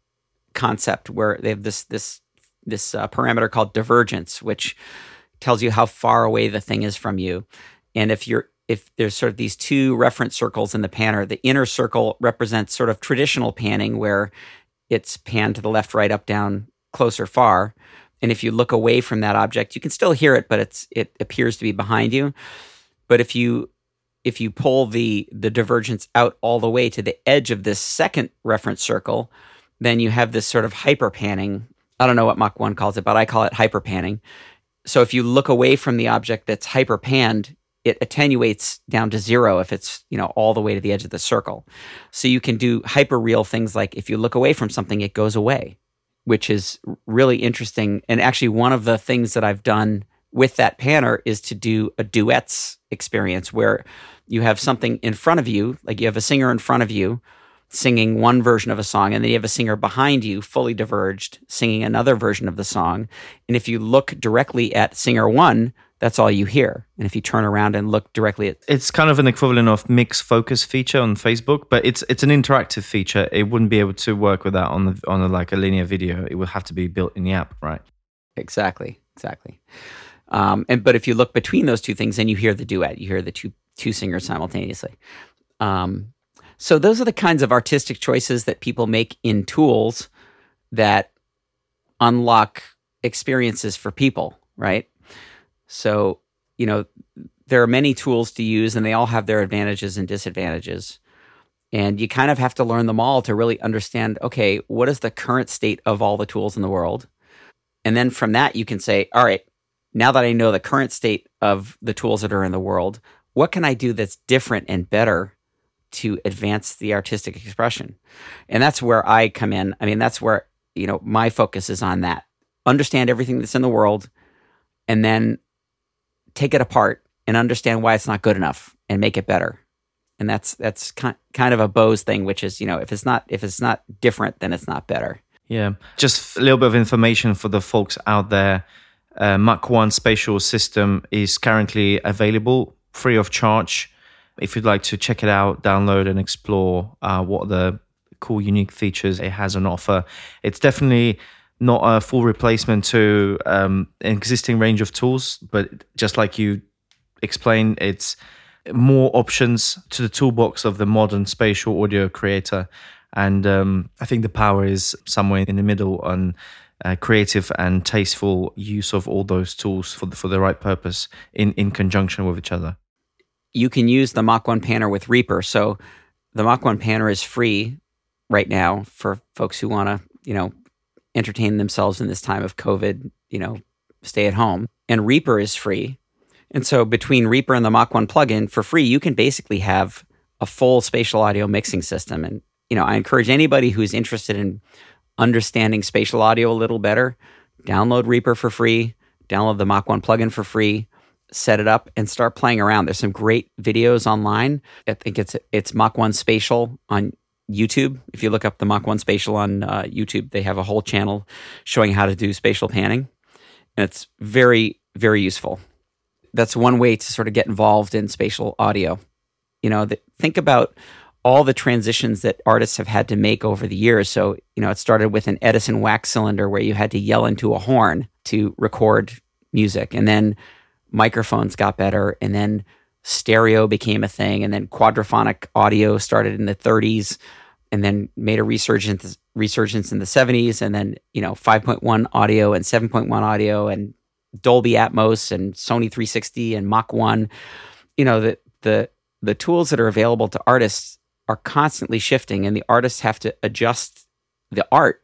concept where they have this this this uh, parameter called divergence, which tells you how far away the thing is from you. And if you're if there's sort of these two reference circles in the panner, the inner circle represents sort of traditional panning where it's panned to the left, right, up, down, close or far. And if you look away from that object, you can still hear it, but it's it appears to be behind you. But if you if you pull the the divergence out all the way to the edge of this second reference circle, then you have this sort of hyper panning. I don't know what Mach 1 calls it, but I call it hyper panning. So if you look away from the object that's hyper panned, it attenuates down to zero if it's you know all the way to the edge of the circle so you can do hyper real things like if you look away from something it goes away which is really interesting and actually one of the things that i've done with that panner is to do a duets experience where you have something in front of you like you have a singer in front of you singing one version of a song and then you have a singer behind you fully diverged singing another version of the song and if you look directly at singer 1 that's all you hear. And if you turn around and look directly at it's kind of an equivalent of mix focus feature on Facebook, but it's it's an interactive feature. It wouldn't be able to work with that on the on a, like a linear video. It would have to be built in the app, right? Exactly, exactly. Um, and but if you look between those two things, then you hear the duet. You hear the two two singers simultaneously. Um, so those are the kinds of artistic choices that people make in tools that unlock experiences for people, right? So, you know, there are many tools to use and they all have their advantages and disadvantages. And you kind of have to learn them all to really understand okay, what is the current state of all the tools in the world? And then from that, you can say, all right, now that I know the current state of the tools that are in the world, what can I do that's different and better to advance the artistic expression? And that's where I come in. I mean, that's where, you know, my focus is on that. Understand everything that's in the world and then take it apart and understand why it's not good enough and make it better. And that's that's kind of a Bose thing, which is you know if it's not if it's not different, then it's not better. Yeah, just a little bit of information for the folks out there. Uh, Mach 1 spatial system is currently available free of charge. If you'd like to check it out, download and explore uh, what the cool, unique features it has on offer, it's definitely not a full replacement to um, an existing range of tools, but just like you explained, it's more options to the toolbox of the modern spatial audio creator. And um, I think the power is somewhere in the middle on uh, creative and tasteful use of all those tools for the, for the right purpose in, in conjunction with each other. You can use the Mach 1 Panner with Reaper. So the Mach 1 Panner is free right now for folks who want to, you know, entertain themselves in this time of COVID, you know, stay at home. And Reaper is free. And so between Reaper and the Mach 1 plugin for free, you can basically have a full spatial audio mixing system. And, you know, I encourage anybody who's interested in understanding spatial audio a little better, download Reaper for free, download the Mach 1 plugin for free, set it up and start playing around. There's some great videos online. I think it's it's Mach 1 Spatial on YouTube. If you look up the Mach 1 Spatial on uh, YouTube, they have a whole channel showing how to do spatial panning. And it's very, very useful. That's one way to sort of get involved in spatial audio. You know, the, think about all the transitions that artists have had to make over the years. So, you know, it started with an Edison wax cylinder where you had to yell into a horn to record music. And then microphones got better. And then stereo became a thing. And then quadraphonic audio started in the 30s and then made a resurgence resurgence in the 70s and then you know 5.1 audio and 7.1 audio and Dolby Atmos and Sony 360 and Mach 1 you know the the the tools that are available to artists are constantly shifting and the artists have to adjust the art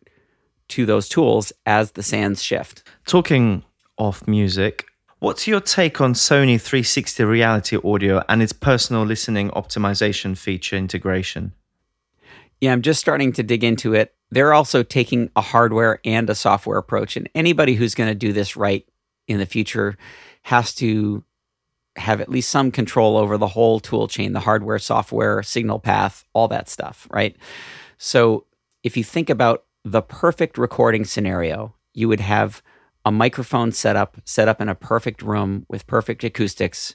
to those tools as the sands shift talking of music What's your take on Sony 360 Reality Audio and its personal listening optimization feature integration? Yeah, I'm just starting to dig into it. They're also taking a hardware and a software approach. And anybody who's going to do this right in the future has to have at least some control over the whole tool chain the hardware, software, signal path, all that stuff, right? So if you think about the perfect recording scenario, you would have a microphone set up, set up in a perfect room with perfect acoustics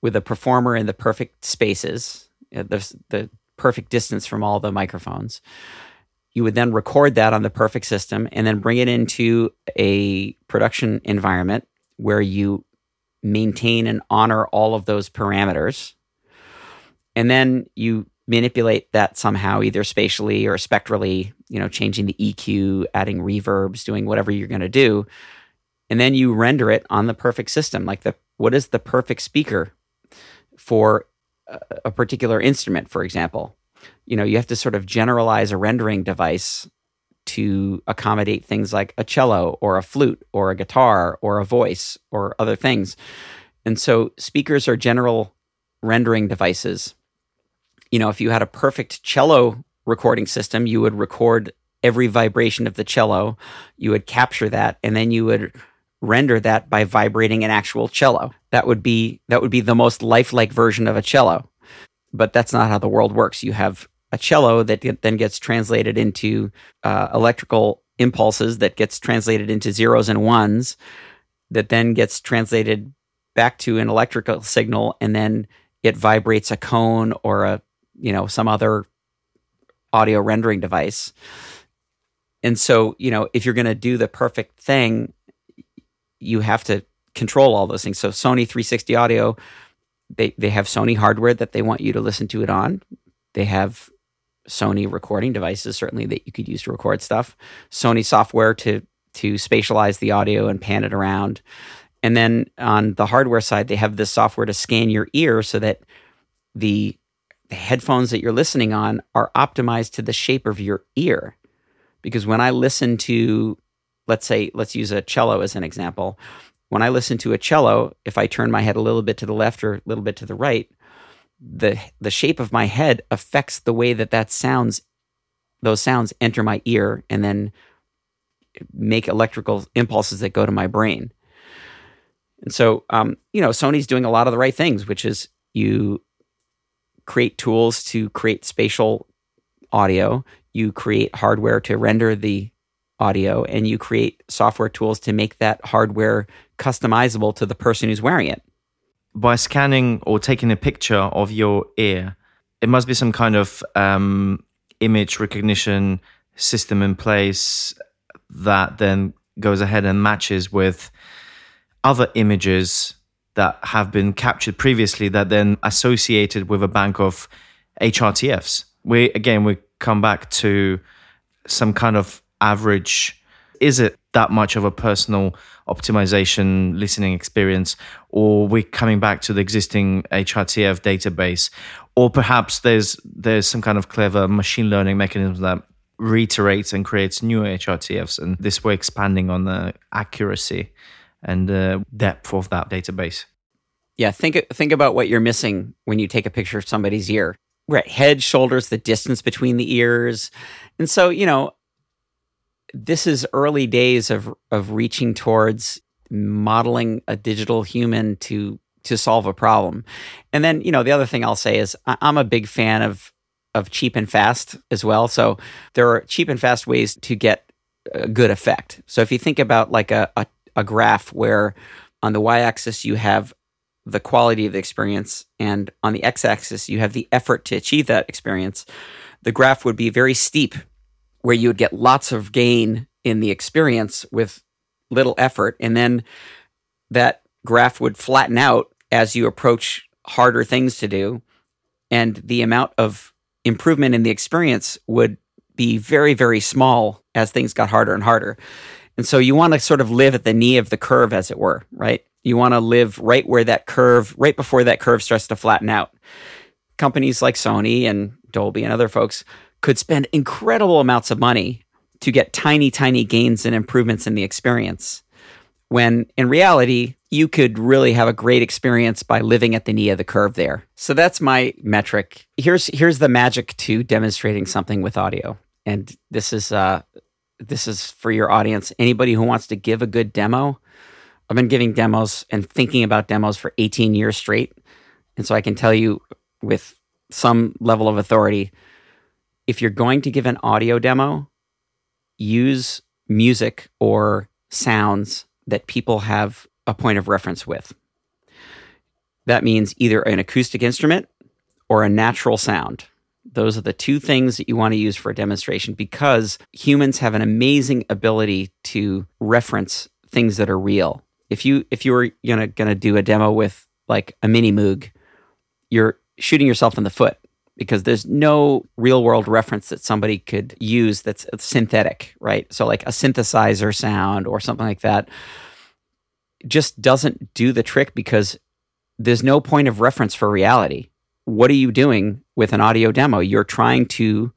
with a performer in the perfect spaces, uh, the, the perfect distance from all the microphones. You would then record that on the perfect system and then bring it into a production environment where you maintain and honor all of those parameters. And then you manipulate that somehow, either spatially or spectrally, you know, changing the EQ, adding reverbs, doing whatever you're going to do. And then you render it on the perfect system. Like the what is the perfect speaker for a particular instrument, for example? You know, you have to sort of generalize a rendering device to accommodate things like a cello or a flute or a guitar or a voice or other things. And so speakers are general rendering devices. You know, if you had a perfect cello recording system, you would record every vibration of the cello, you would capture that, and then you would render that by vibrating an actual cello. That would be that would be the most lifelike version of a cello. But that's not how the world works. You have a cello that then gets translated into uh, electrical impulses that gets translated into zeros and ones that then gets translated back to an electrical signal and then it vibrates a cone or a you know some other audio rendering device. And so you know if you're going to do the perfect thing you have to control all those things. So sony 360 audio they they have sony hardware that they want you to listen to it on. They have Sony recording devices, certainly that you could use to record stuff. Sony software to to spatialize the audio and pan it around. And then on the hardware side, they have this software to scan your ear so that the, the headphones that you're listening on are optimized to the shape of your ear. Because when I listen to, let's say, let's use a cello as an example. When I listen to a cello, if I turn my head a little bit to the left or a little bit to the right, the the shape of my head affects the way that that sounds those sounds enter my ear and then make electrical impulses that go to my brain. And so um, you know sony's doing a lot of the right things which is you create tools to create spatial audio you create hardware to render the audio and you create software tools to make that hardware customizable to the person who's wearing it by scanning or taking a picture of your ear, it must be some kind of um, image recognition system in place that then goes ahead and matches with other images that have been captured previously that then associated with a bank of HRTFs. We again we come back to some kind of average. Is it that much of a personal optimization listening experience, or we're coming back to the existing HRTF database, or perhaps there's there's some kind of clever machine learning mechanism that reiterates and creates new HRTFs, and this way expanding on the accuracy and the depth of that database. Yeah, think think about what you're missing when you take a picture of somebody's ear. Right, head, shoulders, the distance between the ears, and so you know this is early days of of reaching towards modeling a digital human to to solve a problem. And then, you know, the other thing I'll say is I'm a big fan of of cheap and fast as well. So there are cheap and fast ways to get a good effect. So if you think about like a, a, a graph where on the y-axis you have the quality of the experience and on the x-axis you have the effort to achieve that experience, the graph would be very steep where you would get lots of gain in the experience with little effort. And then that graph would flatten out as you approach harder things to do. And the amount of improvement in the experience would be very, very small as things got harder and harder. And so you want to sort of live at the knee of the curve, as it were, right? You want to live right where that curve, right before that curve starts to flatten out. Companies like Sony and Dolby and other folks could spend incredible amounts of money to get tiny, tiny gains and improvements in the experience. When in reality, you could really have a great experience by living at the knee of the curve there. So that's my metric. Here's here's the magic to demonstrating something with audio. And this is uh this is for your audience. Anybody who wants to give a good demo. I've been giving demos and thinking about demos for 18 years straight. And so I can tell you with some level of authority if you're going to give an audio demo, use music or sounds that people have a point of reference with. That means either an acoustic instrument or a natural sound. Those are the two things that you want to use for a demonstration because humans have an amazing ability to reference things that are real. If you if you were gonna gonna do a demo with like a mini Moog, you're shooting yourself in the foot because there's no real world reference that somebody could use that's synthetic, right? So like a synthesizer sound or something like that just doesn't do the trick because there's no point of reference for reality. What are you doing with an audio demo? You're trying to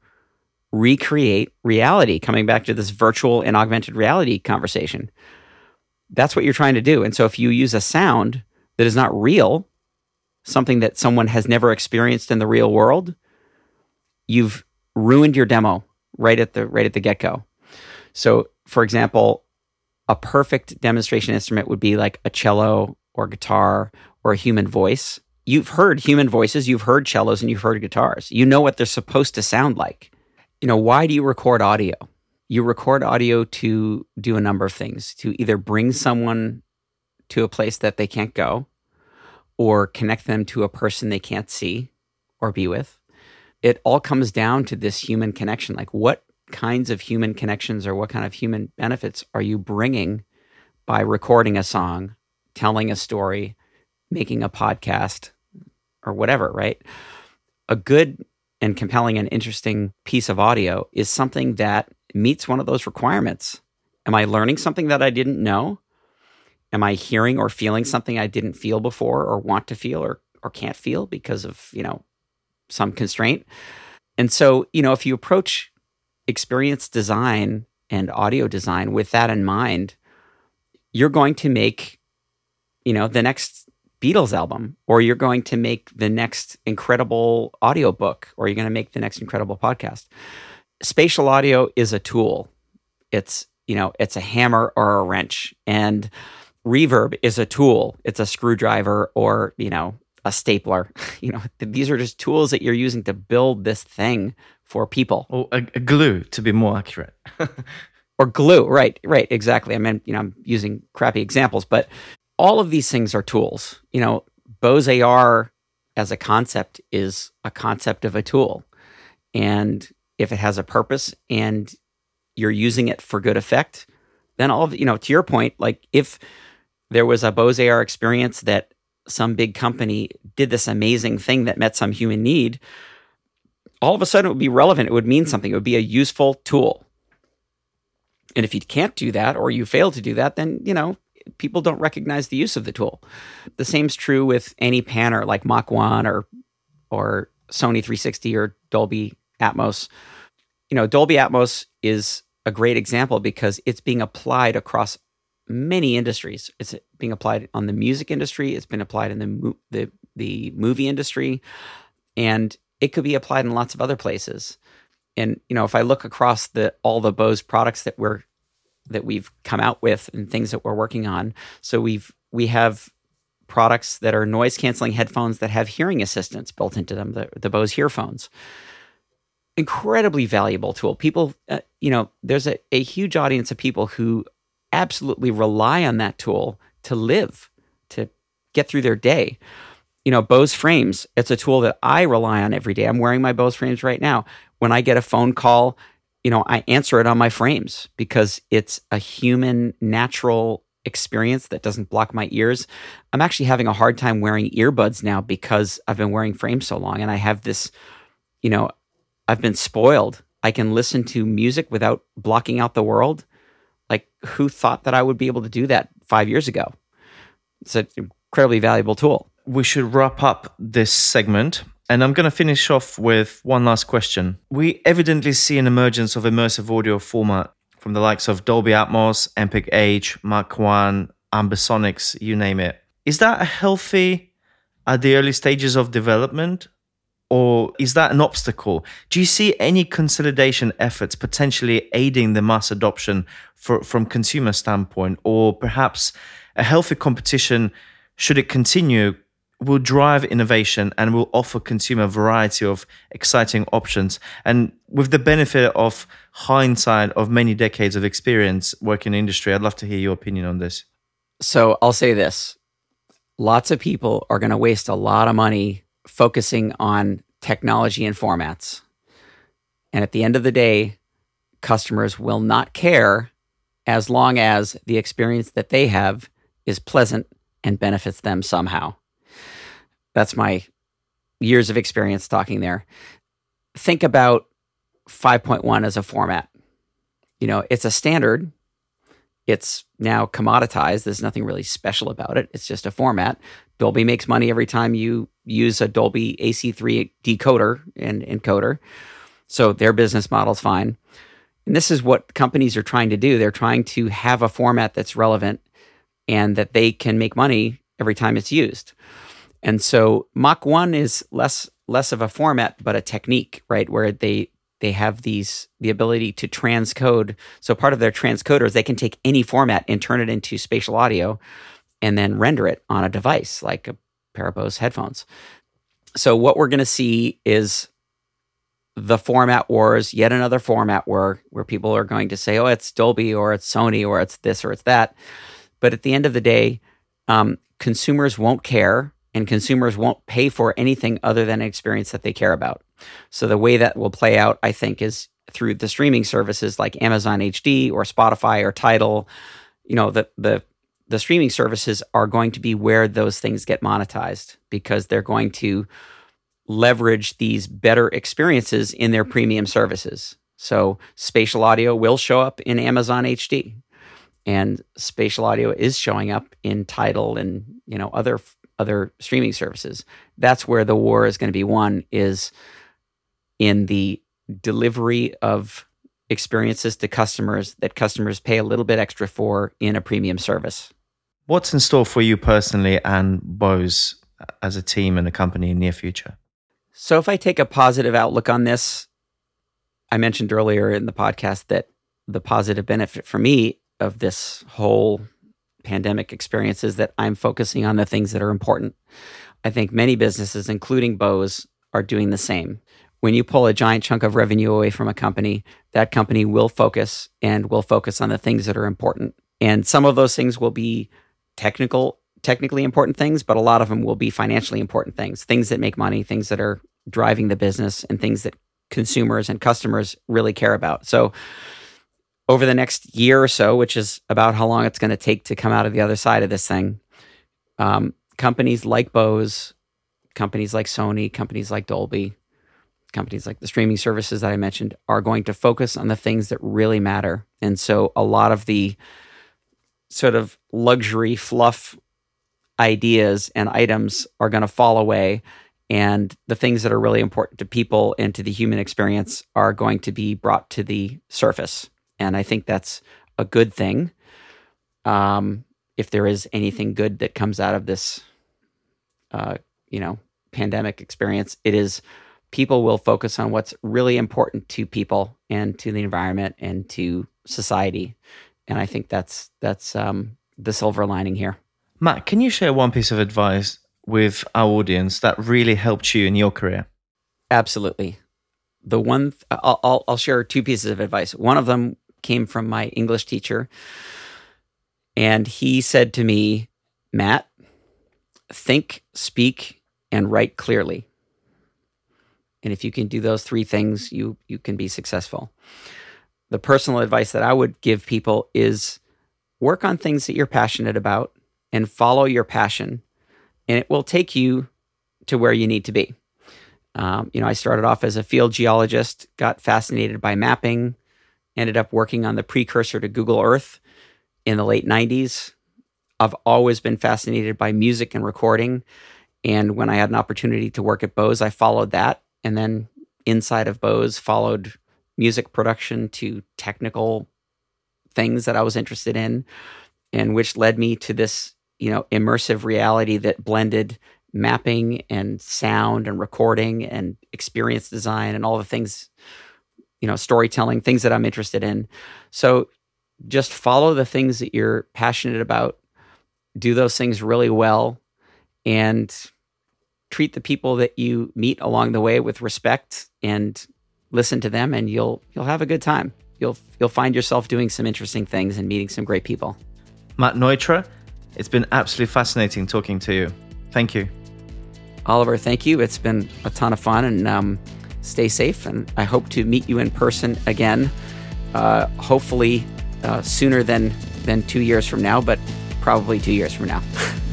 recreate reality, coming back to this virtual and augmented reality conversation. That's what you're trying to do. And so if you use a sound that is not real, something that someone has never experienced in the real world, you've ruined your demo right at the right at the get-go. So, for example, a perfect demonstration instrument would be like a cello or guitar or a human voice. You've heard human voices, you've heard cellos, and you've heard guitars. You know what they're supposed to sound like. You know, why do you record audio? You record audio to do a number of things to either bring someone to a place that they can't go or connect them to a person they can't see or be with. It all comes down to this human connection. Like, what kinds of human connections or what kind of human benefits are you bringing by recording a song, telling a story, making a podcast, or whatever, right? A good and compelling and interesting piece of audio is something that meets one of those requirements. Am I learning something that I didn't know? Am I hearing or feeling mm-hmm. something I didn't feel before or want to feel or, or can't feel because of, you know, some constraint? And so, you know, if you approach experience design and audio design with that in mind, you're going to make, you know, the next Beatles album, or you're going to make the next incredible audiobook, or you're going to make the next incredible podcast. Spatial audio is a tool. It's, you know, it's a hammer or a wrench. And reverb is a tool. It's a screwdriver or, you know, a stapler. You know, these are just tools that you're using to build this thing for people. Or a, a glue, to be more accurate. or glue, right, right, exactly. I mean, you know, I'm using crappy examples, but all of these things are tools. You know, Bose AR as a concept is a concept of a tool. And if it has a purpose and you're using it for good effect, then all of, you know, to your point, like if there was a Bose AR experience that some big company did this amazing thing that met some human need, all of a sudden it would be relevant. It would mean something. It would be a useful tool. And if you can't do that or you fail to do that, then, you know, people don't recognize the use of the tool. The same's true with any panner like Mach 1 or or Sony 360 or Dolby Atmos. You know, Dolby Atmos is a great example because it's being applied across many industries. It's being applied on the music industry, it's been applied in the the the movie industry, and it could be applied in lots of other places. And you know, if I look across the all the Bose products that we're that we've come out with and things that we're working on, so we've we have products that are noise canceling headphones that have hearing assistance built into them, the, the Bose hearphones. Incredibly valuable tool. People, uh, you know, there's a, a huge audience of people who absolutely rely on that tool to live, to get through their day. You know, Bose frames, it's a tool that I rely on every day. I'm wearing my Bose frames right now. When I get a phone call, you know, I answer it on my frames because it's a human, natural experience that doesn't block my ears. I'm actually having a hard time wearing earbuds now because I've been wearing frames so long and I have this, you know, I've been spoiled. I can listen to music without blocking out the world. Like, who thought that I would be able to do that five years ago? It's an incredibly valuable tool. We should wrap up this segment. And I'm going to finish off with one last question. We evidently see an emergence of immersive audio format from the likes of Dolby Atmos, MPEG-H, Mach 1, Ambisonics, you name it. Is that a healthy at the early stages of development? Or is that an obstacle? Do you see any consolidation efforts potentially aiding the mass adoption for, from consumer standpoint? Or perhaps a healthy competition, should it continue, will drive innovation and will offer consumer a variety of exciting options. And with the benefit of hindsight of many decades of experience working in industry, I'd love to hear your opinion on this. So I'll say this. lots of people are going to waste a lot of money focusing on technology and formats. And at the end of the day, customers will not care as long as the experience that they have is pleasant and benefits them somehow. That's my years of experience talking there. Think about 5.1 as a format. You know, it's a standard. It's now commoditized. There's nothing really special about it. It's just a format. Dolby makes money every time you use a Dolby AC3 decoder and encoder. So their business model is fine. And this is what companies are trying to do. They're trying to have a format that's relevant and that they can make money every time it's used. And so Mach 1 is less less of a format but a technique, right? Where they they have these the ability to transcode. So part of their transcoders, they can take any format and turn it into spatial audio and then render it on a device like a pair of Bose headphones. So what we're going to see is the format wars, yet another format war where people are going to say, "Oh, it's Dolby or it's Sony or it's this or it's that." But at the end of the day, um, consumers won't care and consumers won't pay for anything other than an experience that they care about. So the way that will play out, I think, is through the streaming services like Amazon HD or Spotify or Tidal. You know, the the the streaming services are going to be where those things get monetized because they're going to leverage these better experiences in their premium services. So spatial audio will show up in Amazon HD and spatial audio is showing up in Tidal and you know other other streaming services. That's where the war is going to be won is in the delivery of experiences to customers that customers pay a little bit extra for in a premium service. What's in store for you personally and Bose uh, as a team and a company in the near future? So if I take a positive outlook on this, I mentioned earlier in the podcast that the positive benefit for me of this whole pandemic experience is that I'm focusing on the things that are important. I think many businesses, including Bose, are doing the same. When you pull a giant chunk of revenue away from a company, that company will focus and will focus on the things that are important. And some of those things will be technical, technically important things, but a lot of them will be financially important things, things that make money, things that are driving the business, and things that consumers and customers really care about. So over the next year or so, which is about how long it's going to take to come out of the other side of this thing, um, companies like Bose, companies like Sony, companies like Dolby, companies like the streaming services that I mentioned are going to focus on the things that really matter. And so a lot of the sort of luxury fluff ideas and items are going to fall away. And the things that are really important to people and to the human experience are going to be brought to the surface and I think that's a good thing. Um, if there is anything good that comes out of this, uh, you know, pandemic experience, it is people will focus on what's really important to people and to the environment and to society, and I think that's that's um, the silver lining here. Matt, can you share one piece of advice with our audience that really helped you in your career? Absolutely. The one th- I'll, I'll, I'll share two pieces of advice. One of them came from my English teacher. And he said to me, Matt, think, speak, and write clearly. And if you can do those three things, you, you can be successful. The personal advice that I would give people is work on things that you're passionate about and follow your passion, and it will take you to where you need to be. Um, you know, I started off as a field geologist, got fascinated by mapping, ended up working on the precursor to Google Earth in the late 90s. I've always been fascinated by music and recording. And when I had an opportunity to work at Bose, I followed that. And then inside of Bose, followed music production to technical things that I was interested in, and which led me to this, you know, immersive reality that blended mapping and sound and recording and experience design and all the things you know, storytelling, things that I'm interested in. So just follow the things that you're passionate about, do those things really well, and treat the people that you meet along the way with respect and listen to them and you'll you'll have a good time. You'll you'll find yourself doing some interesting things and meeting some great people. Matt Neutra, It's been absolutely fascinating talking to you. Thank you. Oliver, thank you. It's been a ton of fun and um, stay safe. And I hope to meet you in person again, uh, hopefully uh, sooner than, than two years from now, but probably two years from now.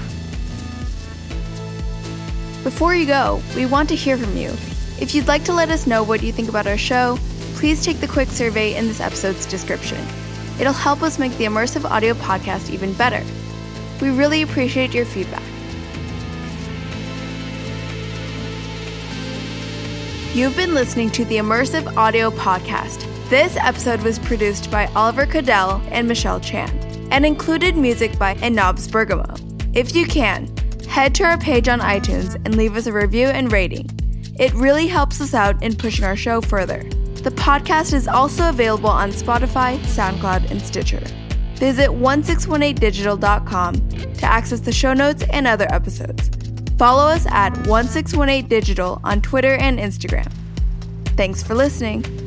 Before you go, we want to hear from you. If you'd like to let us know what you think about our show, please take the quick survey in this episode's description. It'll help us make the immersive audio podcast even better. We really appreciate your feedback. You've been listening to the Immersive Audio Podcast. This episode was produced by Oliver Kadel and Michelle Chand and included music by Enobs Bergamo. If you can, head to our page on iTunes and leave us a review and rating. It really helps us out in pushing our show further. The podcast is also available on Spotify, SoundCloud, and Stitcher. Visit 1618digital.com to access the show notes and other episodes. Follow us at 1618digital on Twitter and Instagram. Thanks for listening.